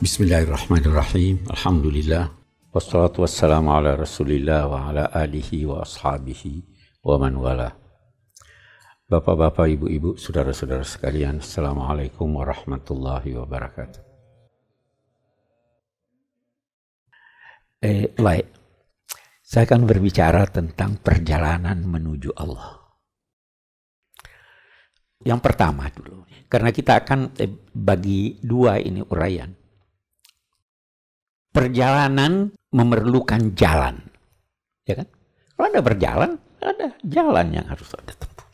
Bismillahirrahmanirrahim. Alhamdulillah. Wassalatu wassalamu ala rasulillah wa ala alihi wa ashabihi wa man wala. Bapak-bapak, ibu-ibu, saudara-saudara sekalian, Assalamualaikum warahmatullahi wabarakatuh. Eh, baik. Saya akan berbicara tentang perjalanan menuju Allah. Yang pertama dulu, karena kita akan eh, bagi dua ini uraian. Perjalanan memerlukan jalan, ya kan? Kalau anda berjalan, ada jalan yang harus anda tempuh.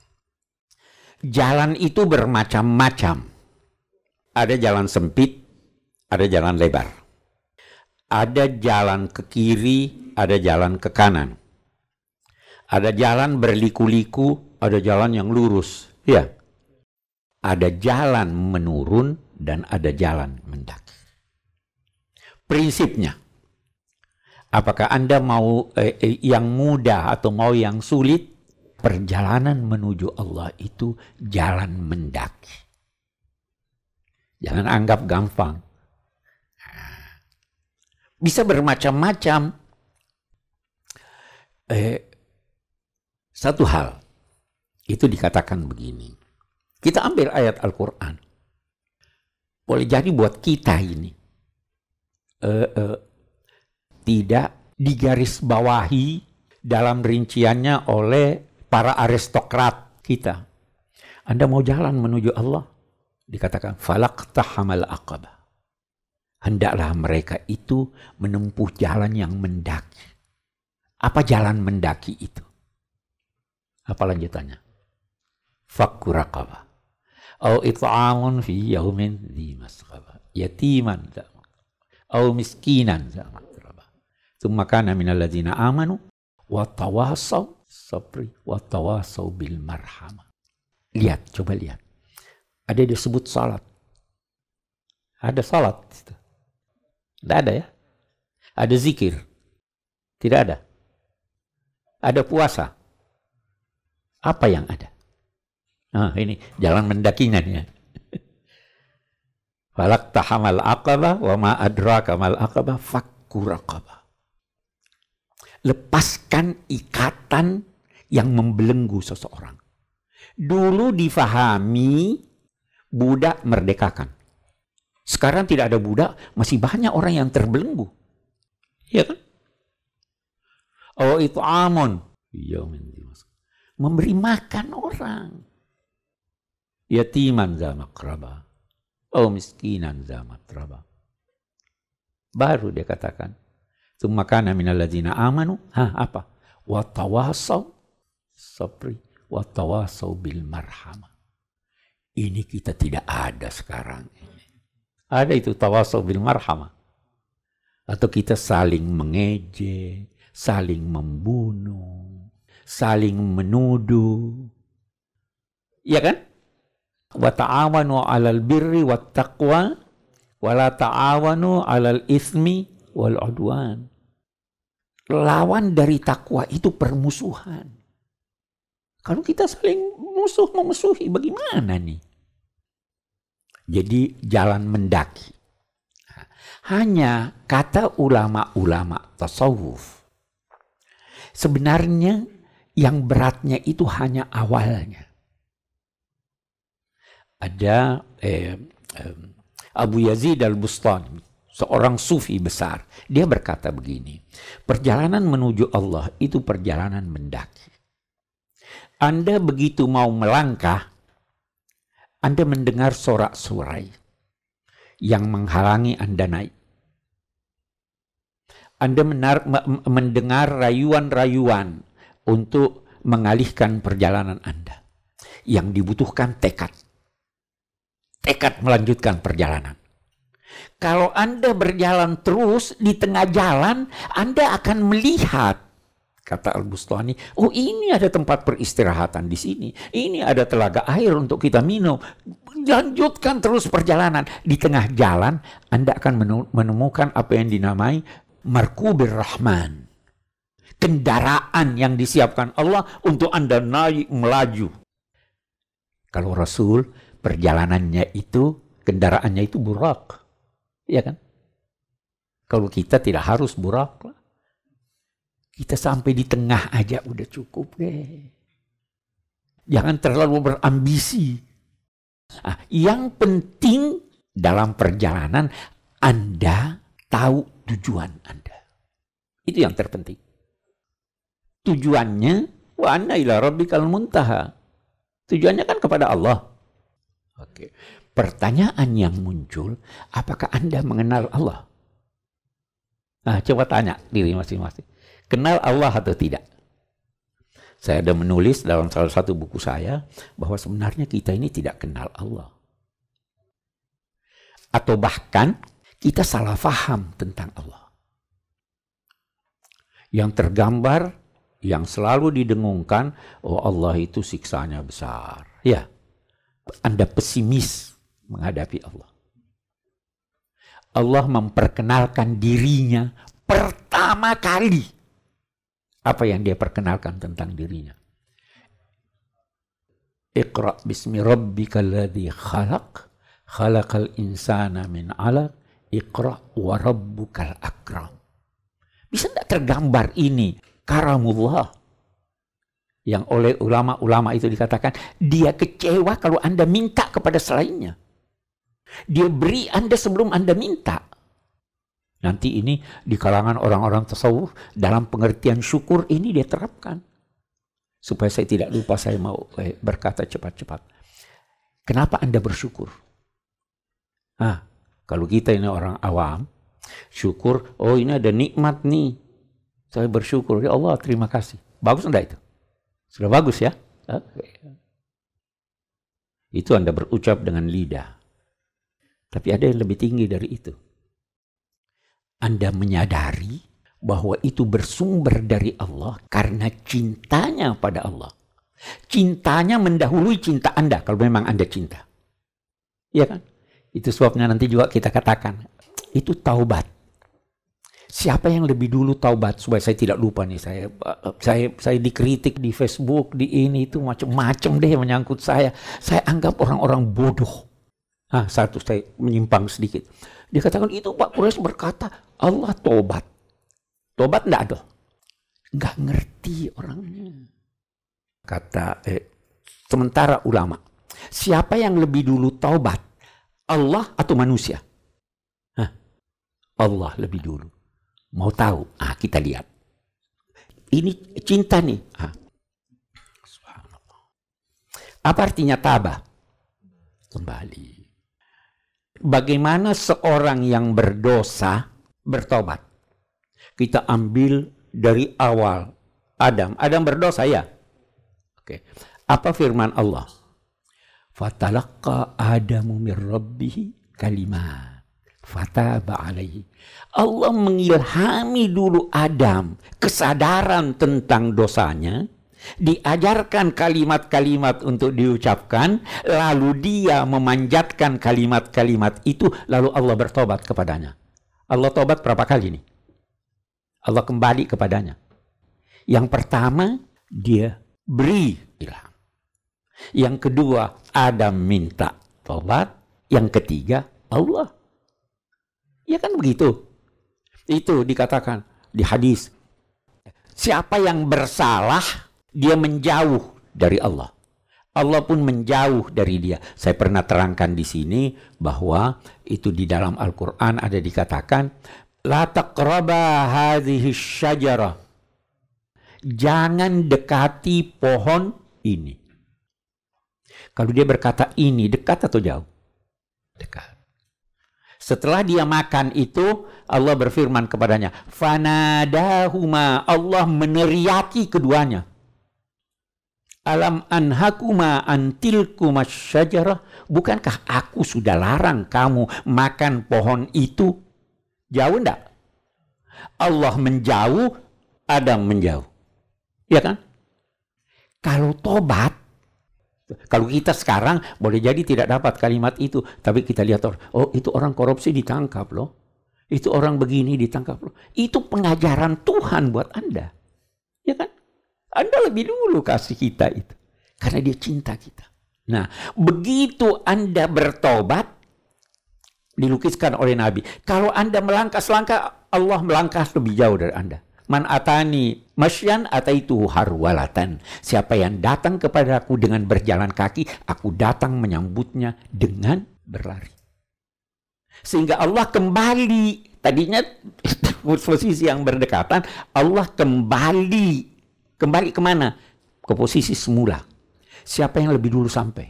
Jalan itu bermacam-macam. Ada jalan sempit, ada jalan lebar. Ada jalan ke kiri, ada jalan ke kanan. Ada jalan berliku-liku, ada jalan yang lurus. Ya. Ada jalan menurun dan ada jalan mendaki. Prinsipnya, apakah Anda mau eh, eh, yang mudah atau mau yang sulit? Perjalanan menuju Allah itu jalan mendaki. Jangan anggap gampang. Bisa bermacam-macam eh, satu hal itu dikatakan begini. Kita ambil ayat Al-Quran. Boleh jadi buat kita ini eh, eh, tidak digarisbawahi dalam rinciannya oleh para aristokrat kita. Anda mau jalan menuju Allah? Dikatakan falak tahamal aqabah. Hendaklah mereka itu menempuh jalan yang mendaki apa jalan mendaki itu? Apa lanjutannya? Fakku raqabah. Au it'amun fi yaumin dhi masqabah. Yatiman au miskinan Thumma kana minal ladzina amanu wa tawasaw sabri wa tawasaw bil marhamah. Lihat, coba lihat. Ada disebut salat. Ada salat. Tidak ada ya. Ada zikir. Tidak ada ada puasa. Apa yang ada? Nah, ini jalan mendakinya ya. Falak tahamal aqabah wa ma adraka mal aqabah fakku. Lepaskan ikatan yang membelenggu seseorang. Dulu difahami budak merdekakan. Sekarang tidak ada budak, masih banyak orang yang terbelenggu. Ya kan? Oh itu amon. Iya, Memberi makan orang. Yatiman zama kraba. Oh miskinan zama kraba. Baru dia katakan. Tumakana minal ladzina amanu. Hah apa? Watawasaw sabri. Watawasaw bil marhamah. Ini kita tidak ada sekarang. Ada itu tawasaw bil marhamah. Atau kita saling mengejek, saling membunuh, saling menuduh. Iya kan? Wa ta'awanu 'alal birri wat taqwa wa la ta'awanu 'alal ismi wal 'udwan. Lawan dari takwa itu permusuhan. Kalau kita saling musuh memusuhi bagaimana nih? Jadi jalan mendaki. Hanya kata ulama-ulama tasawuf Sebenarnya yang beratnya itu hanya awalnya. Ada eh, eh, Abu Yazid al-Bustani, seorang sufi besar. Dia berkata begini, perjalanan menuju Allah itu perjalanan mendaki. Anda begitu mau melangkah, Anda mendengar sorak-sorai yang menghalangi Anda naik. Anda menar, mendengar rayuan-rayuan untuk mengalihkan perjalanan Anda. Yang dibutuhkan tekad. Tekad melanjutkan perjalanan. Kalau Anda berjalan terus di tengah jalan, Anda akan melihat kata Al-Bustani, oh ini ada tempat peristirahatan di sini. Ini ada telaga air untuk kita minum. Lanjutkan terus perjalanan. Di tengah jalan, Anda akan menemukan apa yang dinamai markubir rahman. Kendaraan yang disiapkan Allah untuk Anda naik melaju. Kalau Rasul perjalanannya itu kendaraannya itu burak. Ya kan? Kalau kita tidak harus burak. Kita sampai di tengah aja udah cukup deh. Jangan terlalu berambisi. Nah, yang penting dalam perjalanan Anda tahu tujuan Anda. Itu yang terpenting. Tujuannya wa anna ila rabbikal muntaha. Tujuannya kan kepada Allah. Oke. Pertanyaan yang muncul, apakah Anda mengenal Allah? Nah, coba tanya diri masing-masing. Kenal Allah atau tidak? Saya ada menulis dalam salah satu buku saya bahwa sebenarnya kita ini tidak kenal Allah. Atau bahkan kita salah faham tentang Allah. Yang tergambar, yang selalu didengungkan, oh Allah itu siksanya besar. Ya, Anda pesimis menghadapi Allah. Allah memperkenalkan dirinya pertama kali. Apa yang dia perkenalkan tentang dirinya? Iqra bismi rabbikal ladzi khalaq khalaqal insana min 'alaq iqra wa rabbukal akram. Bisa tidak tergambar ini karamullah yang oleh ulama-ulama itu dikatakan dia kecewa kalau Anda minta kepada selainnya. Dia beri Anda sebelum Anda minta. Nanti ini di kalangan orang-orang tasawuf dalam pengertian syukur ini dia terapkan. Supaya saya tidak lupa saya mau eh, berkata cepat-cepat. Kenapa Anda bersyukur? Ah, kalau kita ini orang awam, syukur, oh ini ada nikmat nih. Saya bersyukur, ya Allah terima kasih. Bagus enggak itu? Sudah bagus ya? Itu Anda berucap dengan lidah. Tapi ada yang lebih tinggi dari itu. Anda menyadari bahwa itu bersumber dari Allah karena cintanya pada Allah. Cintanya mendahului cinta Anda kalau memang Anda cinta. Iya kan? Itu sebabnya nanti juga kita katakan, itu taubat. Siapa yang lebih dulu taubat supaya saya tidak lupa nih saya saya saya dikritik di Facebook di ini itu macam-macam deh menyangkut saya. Saya anggap orang-orang bodoh. Ah, satu saya menyimpang sedikit. Dia katakan itu Pak Kures berkata Allah tobat. Tobat enggak ada. Enggak ngerti orangnya. Kata eh, sementara ulama. Siapa yang lebih dulu taubat? Allah atau manusia? Hah? Allah lebih dulu. Mau tahu? Ah, kita lihat. Ini cinta nih. Ah. Apa artinya tabah? Kembali bagaimana seorang yang berdosa bertobat. Kita ambil dari awal Adam. Adam berdosa ya. Oke. Apa firman Allah? Fatalaqqa Adamu min rabbih. Fataba alaihi. Allah mengilhami dulu Adam kesadaran tentang dosanya diajarkan kalimat-kalimat untuk diucapkan, lalu dia memanjatkan kalimat-kalimat itu, lalu Allah bertobat kepadanya. Allah tobat berapa kali nih? Allah kembali kepadanya. Yang pertama, dia beri ilham. Yang kedua, Adam minta tobat. Yang ketiga, Allah. Ya kan begitu. Itu dikatakan di hadis. Siapa yang bersalah dia menjauh dari Allah. Allah pun menjauh dari dia. Saya pernah terangkan di sini bahwa itu di dalam Al-Quran ada dikatakan, La taqraba hadhihi syajarah. Jangan dekati pohon ini. Kalau dia berkata ini, dekat atau jauh? Dekat. Setelah dia makan itu, Allah berfirman kepadanya, Fanadahuma, Allah meneriaki keduanya Alam anhakuma antilkuma syajarah. Bukankah aku sudah larang kamu makan pohon itu? Jauh enggak? Allah menjauh, Adam menjauh. Ya kan? Kalau tobat, kalau kita sekarang boleh jadi tidak dapat kalimat itu. Tapi kita lihat, oh itu orang korupsi ditangkap loh. Itu orang begini ditangkap loh. Itu pengajaran Tuhan buat Anda. Ya kan? Anda lebih dulu kasih kita itu. Karena dia cinta kita. Nah, begitu Anda bertobat, dilukiskan oleh Nabi. Kalau Anda melangkah selangkah, Allah melangkah lebih jauh dari Anda. Man atani masyan ataitu harwalatan. Siapa yang datang kepada aku dengan berjalan kaki, aku datang menyambutnya dengan berlari. Sehingga Allah kembali, tadinya posisi yang berdekatan, Allah kembali. Kembali ke mana? Ke posisi semula. Siapa yang lebih dulu sampai?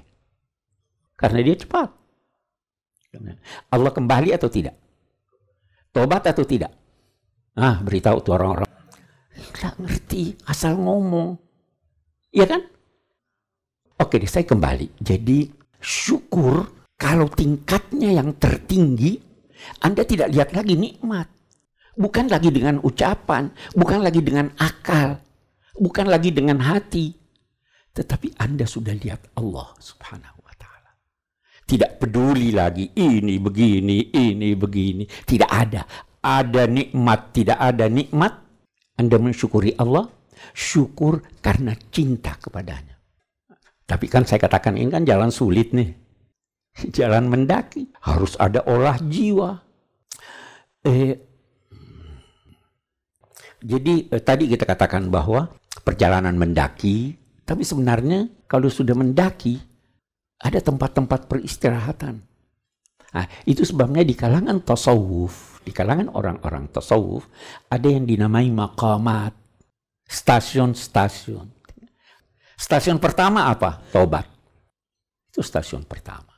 Karena dia cepat. Allah kembali atau tidak? Tobat atau tidak? Ah, beritahu tuh orang-orang. Tidak ngerti, asal ngomong. Iya kan? Oke deh, saya kembali. Jadi syukur kalau tingkatnya yang tertinggi, Anda tidak lihat lagi nikmat. Bukan lagi dengan ucapan, bukan lagi dengan akal, bukan lagi dengan hati. Tetapi Anda sudah lihat Allah subhanahu wa ta'ala. Tidak peduli lagi ini begini, ini begini. Tidak ada ada nikmat, tidak ada nikmat, Anda mensyukuri Allah, syukur karena cinta kepadanya. Tapi kan saya katakan ini kan jalan sulit nih. Jalan mendaki, harus ada olah jiwa. Eh, jadi eh, tadi kita katakan bahwa perjalanan mendaki, tapi sebenarnya kalau sudah mendaki, ada tempat-tempat peristirahatan. Nah, itu sebabnya di kalangan tasawuf, di kalangan orang-orang tasawuf ada yang dinamai maqamat, stasiun-stasiun. Stasiun pertama apa? Tobat. Itu stasiun pertama.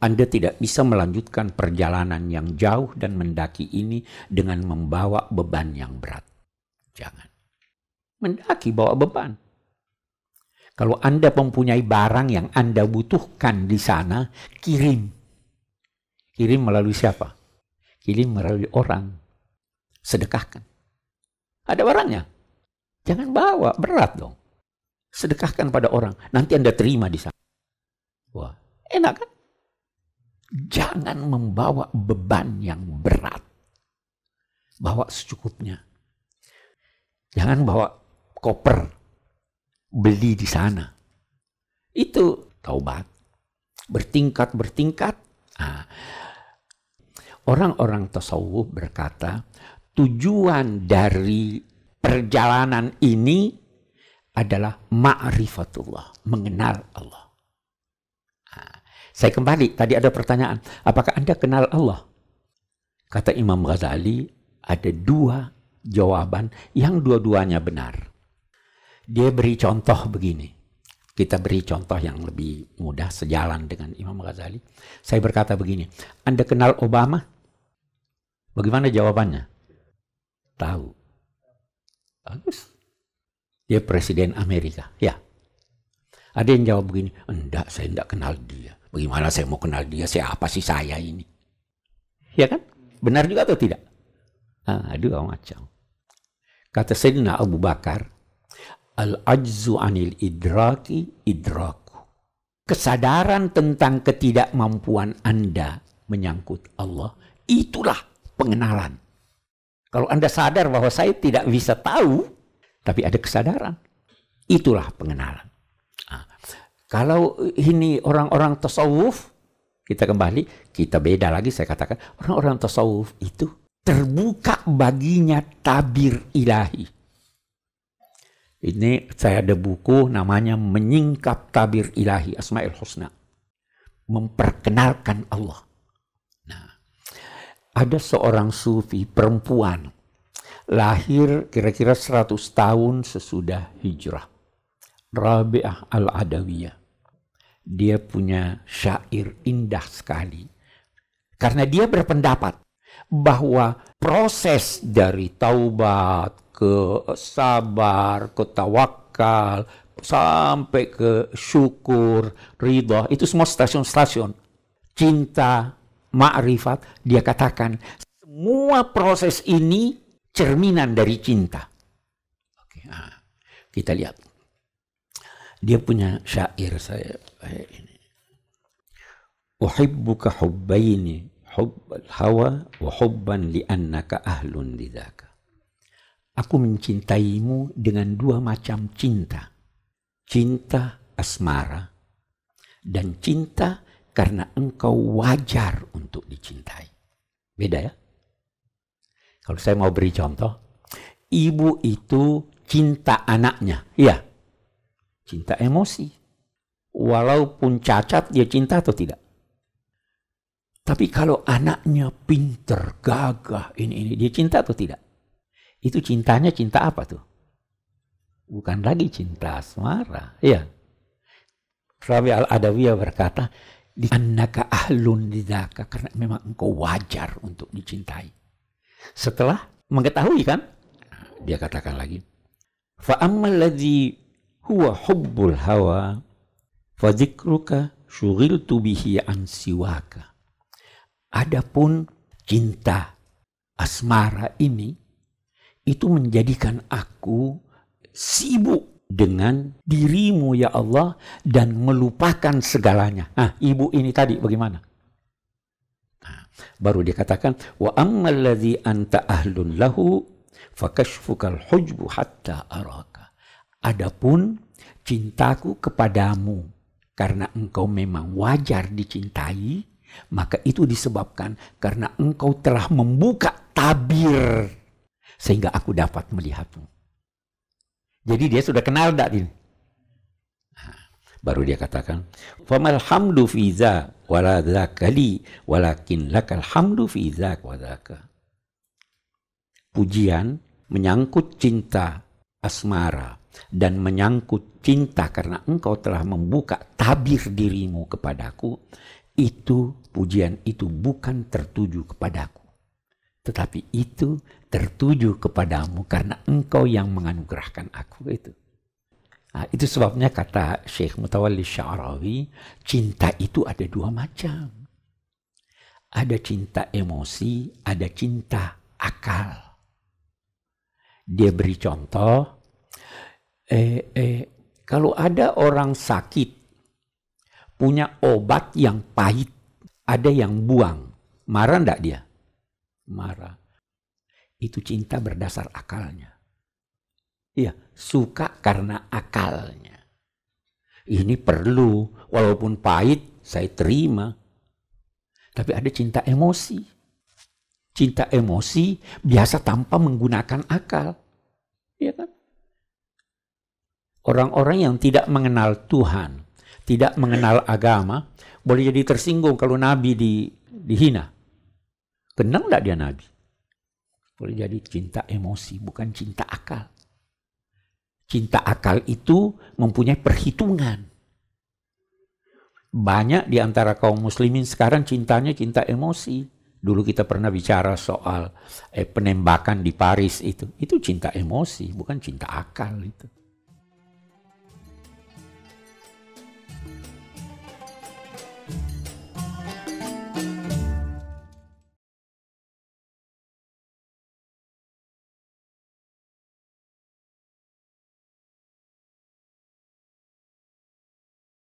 Anda tidak bisa melanjutkan perjalanan yang jauh dan mendaki ini dengan membawa beban yang berat. Jangan. Mendaki bawa beban. Kalau Anda mempunyai barang yang Anda butuhkan di sana, kirim. Kirim melalui siapa? kirim melalui orang. Sedekahkan. Ada barangnya. Jangan bawa, berat dong. Sedekahkan pada orang. Nanti Anda terima di sana. Wah, enak kan? Jangan membawa beban yang berat. Bawa secukupnya. Jangan bawa koper. Beli di sana. Itu taubat. Bertingkat-bertingkat. Nah, Orang-orang tasawuf berkata, tujuan dari perjalanan ini adalah ma'rifatullah, mengenal Allah. Nah, saya kembali, tadi ada pertanyaan, apakah Anda kenal Allah? Kata Imam Ghazali, ada dua jawaban yang dua-duanya benar. Dia beri contoh begini. Kita beri contoh yang lebih mudah sejalan dengan Imam Ghazali. Saya berkata begini, Anda kenal Obama? Bagaimana jawabannya? Tahu. Bagus. Dia presiden Amerika. Ya. Ada yang jawab begini, enggak, saya enggak kenal dia. Bagaimana saya mau kenal dia? Siapa sih saya ini? Ya kan? Benar juga atau tidak? Ah, dua macam. Kata Sayyidina Abu Bakar, Al-ajzu anil idraki idraku. Kesadaran tentang ketidakmampuan Anda menyangkut Allah, itulah pengenalan. Kalau Anda sadar bahwa saya tidak bisa tahu, tapi ada kesadaran, itulah pengenalan. Nah, kalau ini orang-orang tasawuf, kita kembali, kita beda lagi saya katakan, orang-orang tasawuf itu terbuka baginya tabir ilahi. Ini saya ada buku namanya Menyingkap Tabir Ilahi Asma'il Husna. Memperkenalkan Allah ada seorang sufi perempuan lahir kira-kira 100 tahun sesudah hijrah. Rabi'ah al-Adawiyah. Dia punya syair indah sekali. Karena dia berpendapat bahwa proses dari taubat ke sabar, ke tawakal, sampai ke syukur, ridha, itu semua stasiun-stasiun. Cinta, ma'rifat, dia katakan semua proses ini cerminan dari cinta. Oke, nah, kita lihat. Dia punya syair saya eh, ini. Uhibbuka hubbaini hubbal hawa wa hubban li'annaka ahlun lidhaka. Aku mencintaimu dengan dua macam cinta. Cinta asmara dan cinta karena engkau wajar untuk dicintai. Beda ya? Kalau saya mau beri contoh, ibu itu cinta anaknya. Iya. Cinta emosi. Walaupun cacat, dia cinta atau tidak? Tapi kalau anaknya pinter, gagah, ini ini dia cinta atau tidak? Itu cintanya cinta apa tuh? Bukan lagi cinta asmara. Iya. Rabi al-Adawiyah berkata, di annaka ahlun lidaka karena memang engkau wajar untuk dicintai. Setelah mengetahui kan, dia katakan lagi, fa ammal ladzi huwa hubbul hawa fa dzikruka syughiltu bihi an siwaka. Adapun cinta asmara ini itu menjadikan aku sibuk dengan dirimu ya Allah dan melupakan segalanya. Nah, ibu ini tadi bagaimana? Nah, baru dia katakan wa ammalladzi anta ahlun lahu fakashfukal hujbu hatta araka. Adapun cintaku kepadamu karena engkau memang wajar dicintai, maka itu disebabkan karena engkau telah membuka tabir sehingga aku dapat melihatmu. Jadi dia sudah kenal tak ini? Baru dia katakan, "Famal hamdu fi za walakin lakal hamdu fi wa Pujian menyangkut cinta asmara dan menyangkut cinta karena engkau telah membuka tabir dirimu kepadaku, itu pujian itu bukan tertuju kepadaku. Tetapi itu tertuju kepadamu karena engkau yang menganugerahkan aku itu. Nah, itu sebabnya kata Syekh Mutawalli Sya'rawi, cinta itu ada dua macam. Ada cinta emosi, ada cinta akal. Dia beri contoh, eh, eh, kalau ada orang sakit, punya obat yang pahit, ada yang buang, marah enggak dia? Marah itu cinta berdasar akalnya. Iya, suka karena akalnya. Ini perlu, walaupun pahit, saya terima. Tapi ada cinta emosi. Cinta emosi biasa tanpa menggunakan akal. Iya kan? Orang-orang yang tidak mengenal Tuhan, tidak mengenal agama, boleh jadi tersinggung kalau Nabi di, dihina. Kenal tidak dia Nabi? Boleh jadi cinta emosi, bukan cinta akal. Cinta akal itu mempunyai perhitungan. Banyak di antara kaum muslimin sekarang cintanya cinta emosi. Dulu kita pernah bicara soal eh, penembakan di Paris itu. Itu cinta emosi, bukan cinta akal itu.